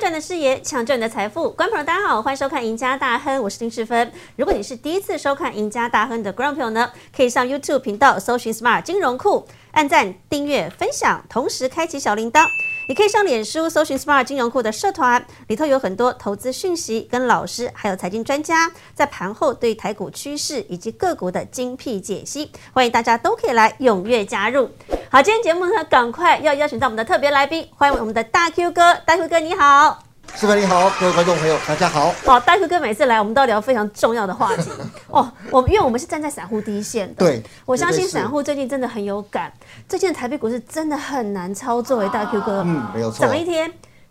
赚的事业，抢赚你的财富。观众朋友，大家好，欢迎收看《赢家大亨》，我是丁世芬。如果你是第一次收看《赢家大亨》的观众朋友呢，可以上 YouTube 频道搜寻 Smart 金融库，按赞、订阅、分享，同时开启小铃铛。你可以上脸书搜寻 Smart 金融库的社团，里头有很多投资讯息，跟老师还有财经专家在盘后对台股趋势以及个股的精辟解析，欢迎大家都可以来踊跃加入。好，今天节目呢，赶快要邀请到我们的特别来宾，欢迎我们的大 Q 哥，大 Q 哥你好。师傅你好，各位观众朋友，大家好。哦，大 Q 哥每次来，我们都聊非常重要的话题。哦，我们因为我们是站在散户第一线的，对，我相信散户最近真的很有感。最近的台北股市真的很难操作诶，大 Q 哥，嗯，没有错，涨一天，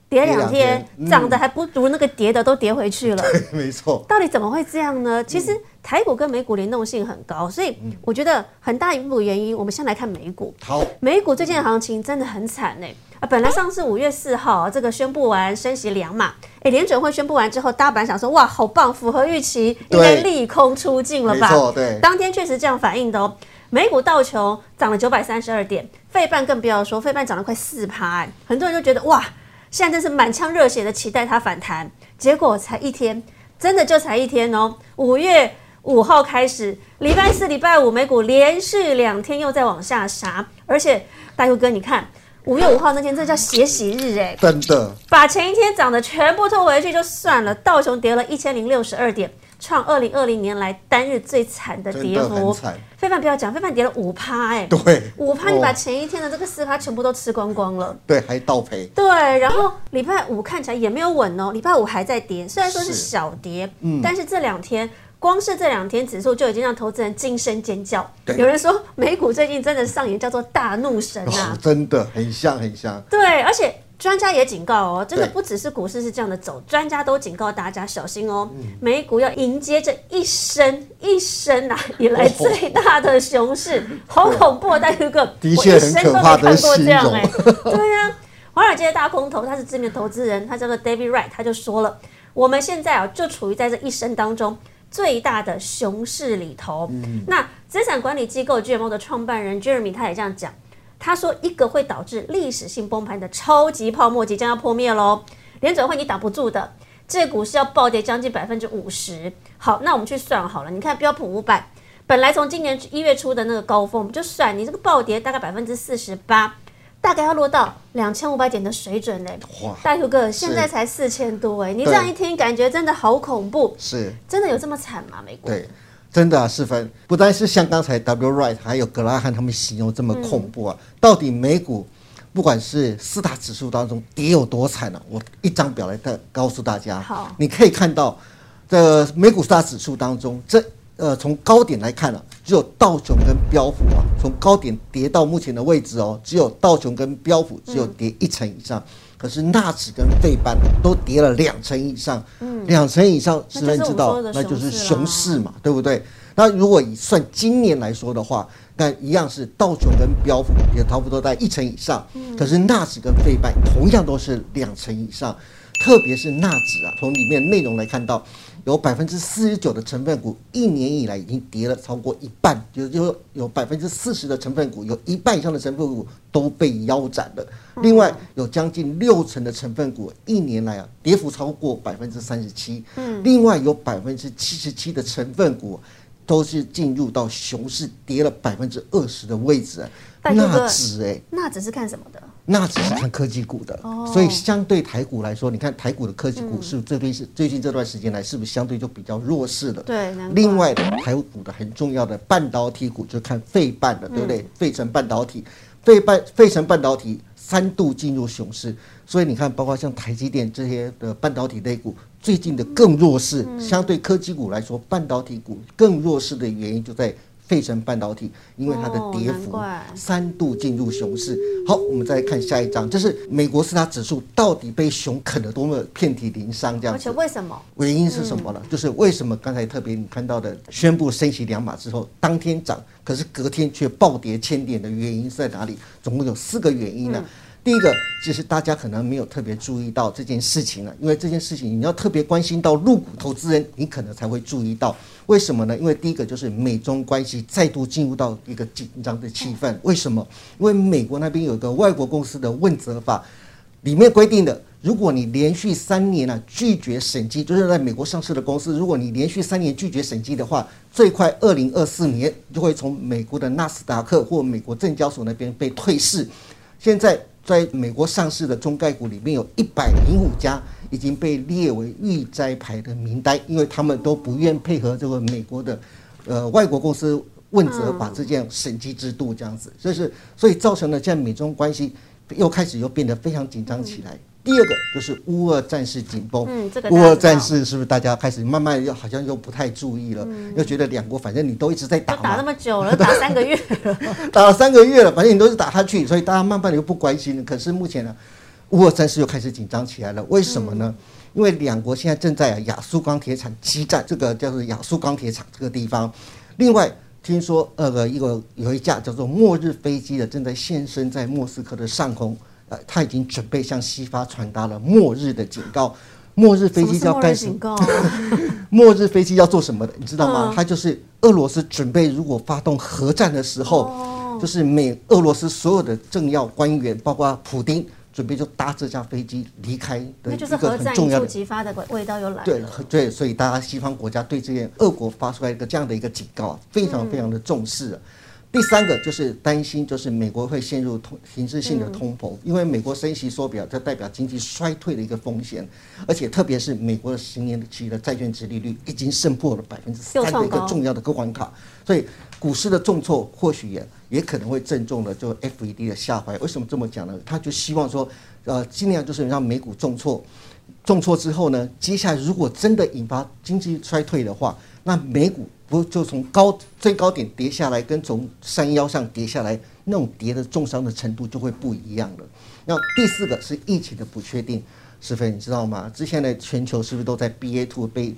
跌两天，涨的还不如那个跌的都跌回去了。没错，到底怎么会这样呢？其实台股跟美股联动性很高，所以我觉得很大一部分原因，我们先来看美股。好，美股最近的行情真的很惨诶。啊，本来上次五月四号这个宣布完升息两码，哎，联准会宣布完之后，大家本来想说哇，好棒，符合预期，应该利空出尽了吧？没错，对。当天确实这样反应的哦。美股道琼涨了九百三十二点，费半更不要说，费半涨了快四趴，哎，很多人都觉得哇，现在真是满腔热血的期待它反弹，结果才一天，真的就才一天哦。五月五号开始，礼拜四、礼拜五美股连续两天又在往下杀，而且大佑哥，你看。五月五号那天，这叫血洗日哎，真的，把前一天涨的全部拖回去就算了。道琼跌了一千零六十二点，创二零二零年来单日最惨的跌幅。非凡不要讲，非凡跌了五趴哎，对，五趴你把前一天的这个四趴全部都吃光光了，对，还倒赔。对，然后礼拜五看起来也没有稳哦，礼拜五还在跌，虽然说是小跌，嗯，但是这两天。光是这两天指数就已经让投资人惊声尖叫。有人说美股最近真的上演叫做大怒神啊，真的很像很像。对，而且专家也警告哦，真的不只是股市是这样的走，专家都警告大家小心哦，美股要迎接这一生一生啊以来最大的熊市，好恐怖！大哥哥，的确很可怕的形容。对呀，华尔街大空头他是知名投资人，他叫做 David Wright，他就说了，我们现在啊就处于在这一生当中。最大的熊市里头，那资产管理机构 GMO 的创办人 Jeremy 他也这样讲，他说一个会导致历史性崩盘的超级泡沫即将要破灭喽，联准会你挡不住的，这股市要暴跌将近百分之五十。好，那我们去算好了，你看标普五百，本来从今年一月初的那个高峰，我们就算你这个暴跌大概百分之四十八。大概要落到两千五百点的水准嘞，大头哥现在才四千多哎，你这样一听感觉真的好恐怖，是，真的有这么惨吗？美国？对，真的啊，四分，不单是像刚才 W Wright 还有格拉汉他们形容这么恐怖啊，到底美股不管是四大指数当中跌有多惨呢？我一张表来的告诉大家，好，你可以看到这美股四大指数当中这。呃，从高点来看呢，只有道琼跟标普啊，从高点跌到目前的位置哦，只有道琼跟标普只有跌一成以上，可是纳指跟费半都跌了两成以上，嗯，两成以上，是人知道，那就是熊市嘛，对不对？那如果以算今年来说的话，那一样是道琼跟标普也差不多在一成以上，嗯，可是纳指跟费半同样都是两成以上，特别是纳指啊，从里面内容来看到。有百分之四十九的成分股，一年以来已经跌了超过一半，就就有百分之四十的成分股，有一半以上的成分股都被腰斩了。另外，有将近六成的成分股，一年来啊，跌幅超过百分之三十七。嗯，另外有百分之七十七的成分股，都是进入到熊市，跌了百分之二十的位置。那指哎，那只是看什么的？那只是看科技股的，所以相对台股来说，你看台股的科技股是这边是最近这段时间来是不是相对就比较弱势了？对。另外的台股的很重要的半导体股就看费半的，对不对？费城半导体，费半费城半导体三度进入熊市，所以你看，包括像台积电这些的半导体类股，最近的更弱势。相对科技股来说，半导体股更弱势的原因就在。费城半导体，因为它的跌幅三度进入熊市。好，我们再来看下一章，这是美国四大指数到底被熊啃得多么遍体鳞伤这样子。而且为什么？原因是什么呢？就是为什么刚才特别你看到的宣布升息两码之后，当天涨，可是隔天却暴跌千点的原因是在哪里？总共有四个原因呢。第一个就是大家可能没有特别注意到这件事情了，因为这件事情你要特别关心到入股投资人，你可能才会注意到。为什么呢？因为第一个就是美中关系再度进入到一个紧张的气氛。为什么？因为美国那边有一个外国公司的问责法，里面规定的如果你连续三年呢、拒绝审计，就是在美国上市的公司，如果你连续三年拒绝审计的话，最快二零二四年就会从美国的纳斯达克或美国证交所那边被退市。现在在美国上市的中概股里面有一百零五家已经被列为预摘牌的名单，因为他们都不愿配合这个美国的呃外国公司问责把这件审计制度这样子，所以是所以造成了现在美中关系又开始又变得非常紧张起来。第二个就是乌俄战事紧绷，嗯这个乌俄战事是不是大家开始慢慢又好像又不太注意了，又觉得两国反正你都一直在打都打那嘛，么久了，打三个月。了，打了三个月了，反正你都是打下去，所以大家慢慢的又不关心。了。可是目前呢，乌俄战事又开始紧张起来了，为什么呢？因为两国现在正在啊亚速钢铁厂激战，这个叫做亚速钢铁厂这个地方。另外，听说呃一个有一架叫做末日飞机的正在现身在莫斯科的上空，呃，他已经准备向西方传达了末日的警告。末日飞机要干什么？末日飞机要做什么的，你知道吗？嗯它就是俄罗斯准备如果发动核战的时候，哦就是美俄罗斯所有的政要官员，包括普丁，准备就搭这架飞机离开的那就是一个很重要的。即发的味道又来对了。对，所以大家西方国家对这件俄国发出来一个这样的一个警告啊，非常非常的重视、啊。第三个就是担心，就是美国会陷入通形式性的通膨，因为美国升息缩表，这代表经济衰退的一个风险，而且特别是美国的十年期的债券值利率已经升破了百分之三的一个重要的个关卡，所以股市的重挫或许也也可能会正中了就 FED 的下怀。为什么这么讲呢？他就希望说，呃，尽量就是让美股重挫，重挫之后呢，接下来如果真的引发经济衰退的话，那美股不就从高最高点跌下来，跟从山腰上跌下来那种跌的重伤的程度就会不一样了。那第四个是疫情的不确定，石飞你知道吗？之前的全球是不是都在 BA two 被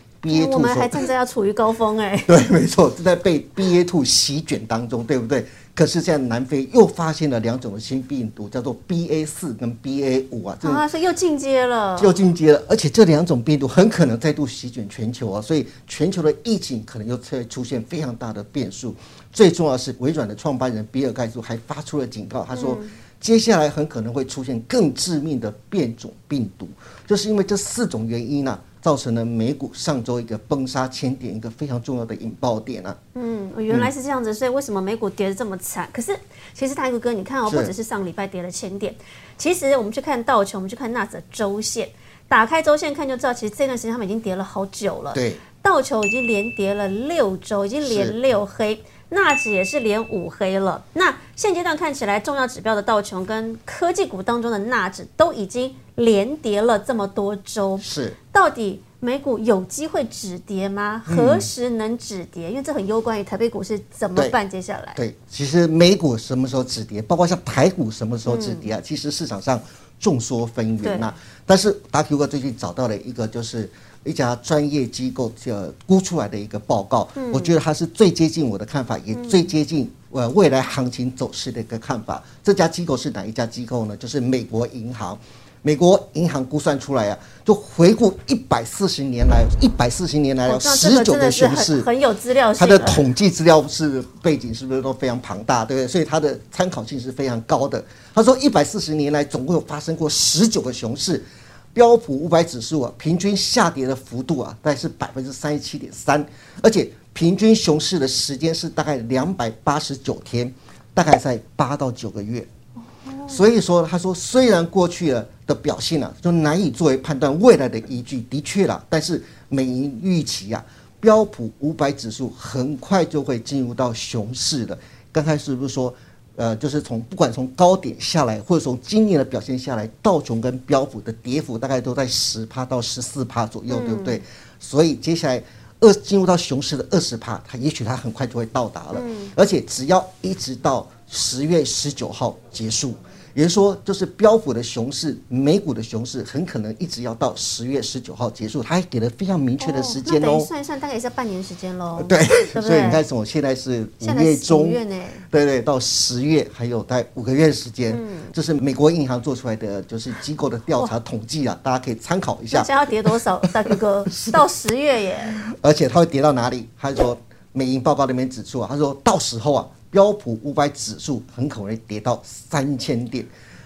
我们还正在要处于高峰哎、对，没错，正在被 BA two 席卷当中，对不对？可是现在南非又发现了两种的新病毒，叫做 BA 四跟 BA 五啊，这啊，所以又进阶了。又进阶了，而且这两种病毒很可能再度席卷全球啊，所以全球的疫情可能又会出现非常大的变数。最重要的是，微软的创办人比尔盖茨还发出了警告，他说。接下来很可能会出现更致命的变种病毒，就是因为这四种原因呢、造成了美股上周一个崩杀千点，一个非常重要的引爆点啊。嗯，原来是这样子，所以为什么美股跌得这么惨？可是其实台股哥，你看哦，是不只是上礼拜跌了千点，其实我们去看道琼，我们去看纳指的周线，打开周线看就知道，其实这段时间他们已经跌了好久了。对，道琼已经连跌了六周，已经是连六黑，纳指也是连五黑了。那现阶段看起来，重要指标的道琼跟科技股当中的纳指都已经连跌了这么多周，是到底美股有机会止跌吗？嗯何时能止跌？因为这很攸关于台北股市怎么办。接下来，对，其实美股什么时候止跌，包括像台股什么时候止跌啊，其实市场上众说纷纭呐、但是达 Q 哥最近找到了一个，就是一家专业机构呃估出来的一个报告，我觉得它是最接近我的看法，也最接近呃未来行情走势的一个看法。这家机构是哪一家机构呢？就是美国银行。美国银行估算出来啊，就回顾一百四十年来，一百四十年来有十九个熊市很，有资料性它。的统计资料是背景是不是都非常庞大，对不对？所以它的参考性是非常高的。他说，一百四十年来总共有发生过十九个熊市，标普五百指数啊，平均下跌的幅度啊，大概是百分之三十七点三，而且平均熊市的时间是大概两百八十九天，大概在八到九个月。所以说，他说虽然过去了的表现啊，就难以作为判断未来的依据，的确啦，但是美银预期啊，标普五百指数很快就会进入到熊市了。刚才是不是说，呃，就是从不管从高点下来，或者从今年的表现下来，道琼跟标普的跌幅大概都在十趴到十四趴左右，对不对？所以接下来。二进入到熊市的二十帕，它也许它很快就会到达了，而且只要一直到十月十九号结束，也就是说，就是标普的熊市、美股的熊市，很可能一直要到十月十九号结束，他还给了非常明确的时间哦。算一算，大概也是要半年时间喽。对，所以你？看什么？现在是五月中，五月呢，对对，到十月还有大概五个月的时间，嗯这是美国银行做出来的，就是机构的调查统计啊，大家可以参考一下。那将要跌多少？大哥哥，到十月耶，而且它会跌到哪里？他说，美银报告里面指出啊，他说到时候啊，标普五百指数很可能会跌到三千点，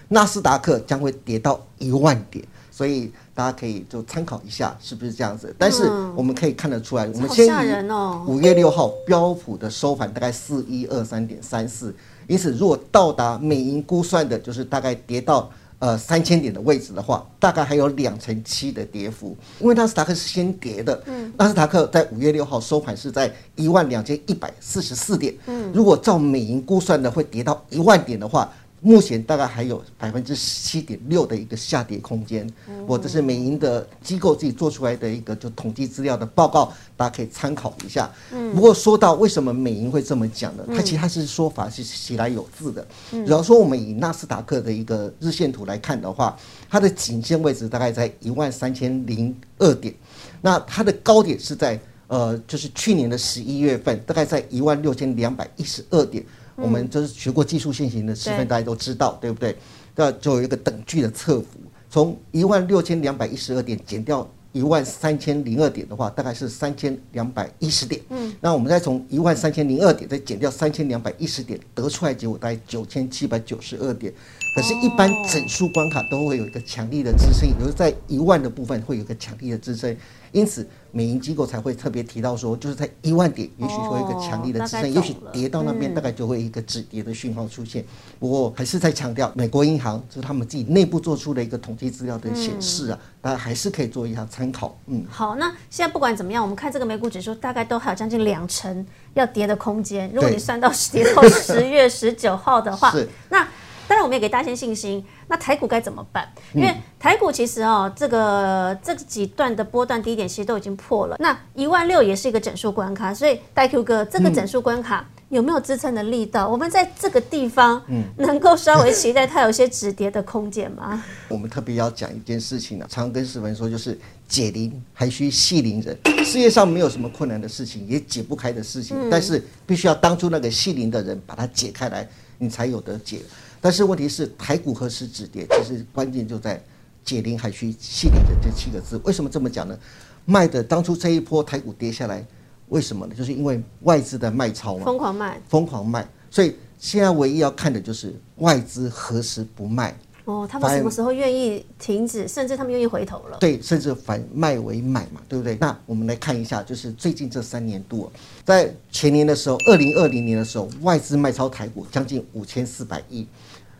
纳斯达克将会跌到一万点。所以大家可以就参考一下是不是这样子。但是我们可以看得出来，我们先以五月六号标普的收盘大概四一二三点三四，因此如果到达美银估算的，就是大概跌到。呃，三千点的位置的话，大概还有两成七的跌幅，因为纳斯达克是先跌的。嗯，纳斯达克在五月六号收盘是在一万两千一百四十四点。嗯，如果照美银估算的会跌到一万点的话，目前大概还有百分之七点六的一个下跌空间。我这是美银的机构自己做出来的一个就统计资料的报告，大家可以参考一下。嗯，不过说到为什么美银会这么讲呢？它其实它是说法是其来有自的。比方说我们以纳斯达克的一个日线图来看的话，它的颈线位置大概在一万三千零二点，那它的高点是在呃，就是去年的十一月份，大概在一万六千两百一十二点。我们就是学过技术线型的十分，大家都知道，对不对？那就有一个等距的测幅，从一万六千两百一十二点减掉一万三千零二点的话，大概是三千两百一十点。嗯，那我们再从一万三千零二点再减掉三千两百一十点，得出来结果大概九千七百九十二点。可是，一般整数关卡都会有一个强力的支撑，也就是在一万的部分会有一个强力的支撑，因此美银机构才会特别提到说，就是在一万点，也许会有一个强力的支撑，也许跌到那边嗯大概就会有一个止跌的讯号出现。不过还是在强调，美国银行就是他们自己内部做出的一个统计资料的显示啊，大家还是可以做一下参考。嗯，好，那现在不管怎么样，我们看这个美股指数大概都还有将近两成要跌的空间。如果你算到跌到十月十九号的话是，那当然我们也给大家一些信心。那台股该怎么办？因为台股其实哦，这个这几段的波段低点其实都已经破了。那一万六也是一个整数关卡，所以戴 Q 哥这个整数关卡。有没有支撑的力道？我们在这个地方，能够稍微期待它有些止跌的空间吗？我们特别要讲一件事情呢、常跟世文说，就是解铃还需系铃人。世界上没有什么困难的事情，也解不开的事情，但是必须要当初那个系铃的人把它解开来，你才有得解。但是问题是，台股何时止跌？其实关键就在“解铃还需系铃人”这七个字。为什么这么讲呢？卖的当初这一波台股跌下来，为什么呢？就是因为外资的卖超嘛。疯狂卖疯狂卖，所以现在唯一要看的就是外资何时不卖，哦，他们什么时候愿意停止，甚至他们愿意回头了？对，甚至反卖为买嘛，对不对？那我们来看一下，就是最近这三年度，在前年的时候，二零二零年的时候，外资卖超台股将近五千四百亿，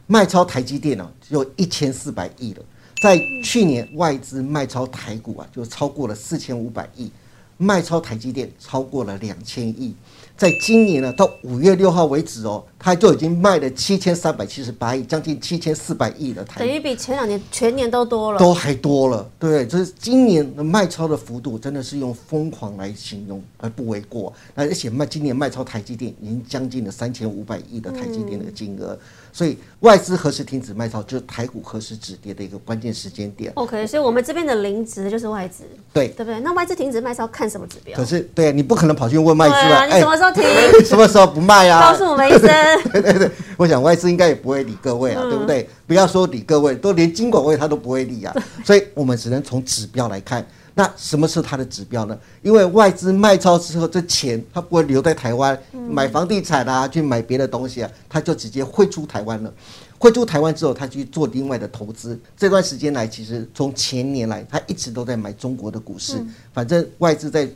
卖超台积电呢就一千四百亿了。在去年，外资卖超台股啊，就超过了四千五百亿，卖超台积电超过了两千亿。在今年呢，到五月六号为止哦，它就已经卖了七千三百七十八亿，将近七千四百亿的台等于比前两年全年都多了。都还多了，对不对？就是今年的卖超的幅度真的是用疯狂来形容，而不为过。那而且卖今年卖超台积电已经将近了三千五百亿的台积电的金额，所以外资何时停止卖超，就是台股何时止跌的一个关键时间点。OK，所以我们这边的零值就是外资，对，对不对？那外资停止卖超看什么指标可？是对啊，你不可能跑去问卖对资啊，你什么时候停？什么时候不卖啊？告诉我们一声。对对对，我想外资应该也不会理各位啊，嗯对不对？不要说理各位，都连金管会他都不会理啊，所以我们只能从指标来看。那什么是它的指标呢？因为外资卖超之后，这钱它不会留在台湾嗯买房地产啊，去买别的东西啊，它就直接汇出台湾了。汇出台湾之后，他去做另外的投资。这段时间来，其实从前年来，他一直都在买中国的股市。嗯反正外资在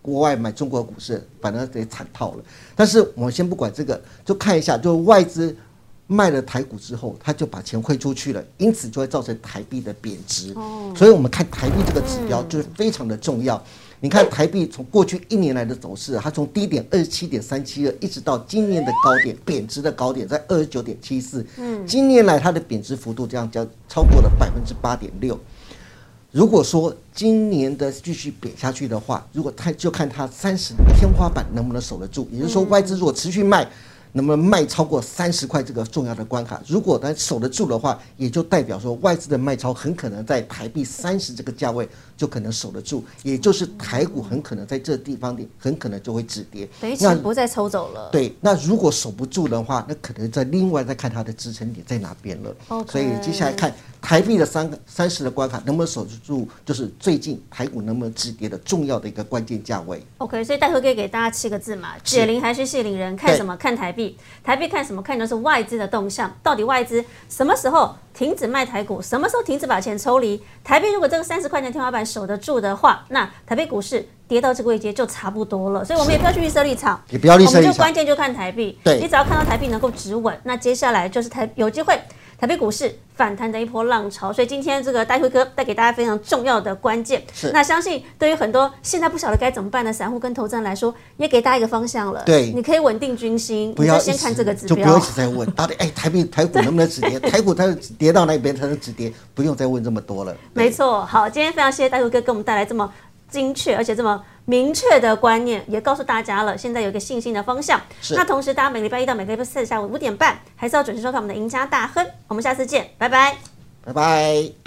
国外买中国股市，反正得惨套了。但是我们先不管这个，就看一下，就外资卖了台股之后，他就把钱汇出去了，因此就会造成台币的贬值。所以我们看台币这个指标就是非常的重要。你看台币从过去一年来的走势，它从低点二十七点三七二，一直到今年的高点，贬值的高点在二十九点七四。嗯，今年来它的贬值幅度这样将超过了百分之八点六。如果说今年的继续贬下去的话，如果它就看它三十天花板能不能守得住，也就是说外资如果持续卖，能不能卖超过三十块这个重要的关卡？如果它守得住的话，也就代表说外资的卖超很可能在台币三十这个价位就可能守得住，也就是台股很可能在这地方点很可能就会止跌。等于那钱不再抽走了。对，那如果守不住的话，那可能在另外再看它的支撑点在哪边了。所以接下来看台币的三个三十的关卡能不能守得住，就是最近台股能不能止跌的重要的一个关键价位。OK，所以戴头可以给大家七个字嘛，解铃还须系铃人，看什么？看台币，台币看什么？看的是外资的动向，到底外资什么时候停止卖台股，什么时候停止把钱抽离？台币如果这个三十块钱天花板守得住的话，那台北股市跌到这个位阶就差不多了，所以我们也不要去预设立场，也不要预我们就关键就看台币，对。你只要看到台币能够止稳，那接下来就是台有机会。台北股市反弹的一波浪潮，所以今天这个戴辉哥带给大家非常重要的关键。是那相信对于很多现在不晓得该怎么办的散户跟投资人来说，也给大家一个方向了。对你可以稳定军心，不要先看这个指标就不要一。直在问到底，哎，台币台股能不能止跌？台股它跌到那边才能止跌，不用再问这么多了。没错，好，今天非常谢谢戴辉哥给我们带来这么精确而且这么明确的观念，也告诉大家了，现在有一个信心的方向。那同时，大家每个礼拜一到每个礼拜四下午五点半，还是要准时收看我们的赢家大亨。我们下次见，拜拜。拜拜。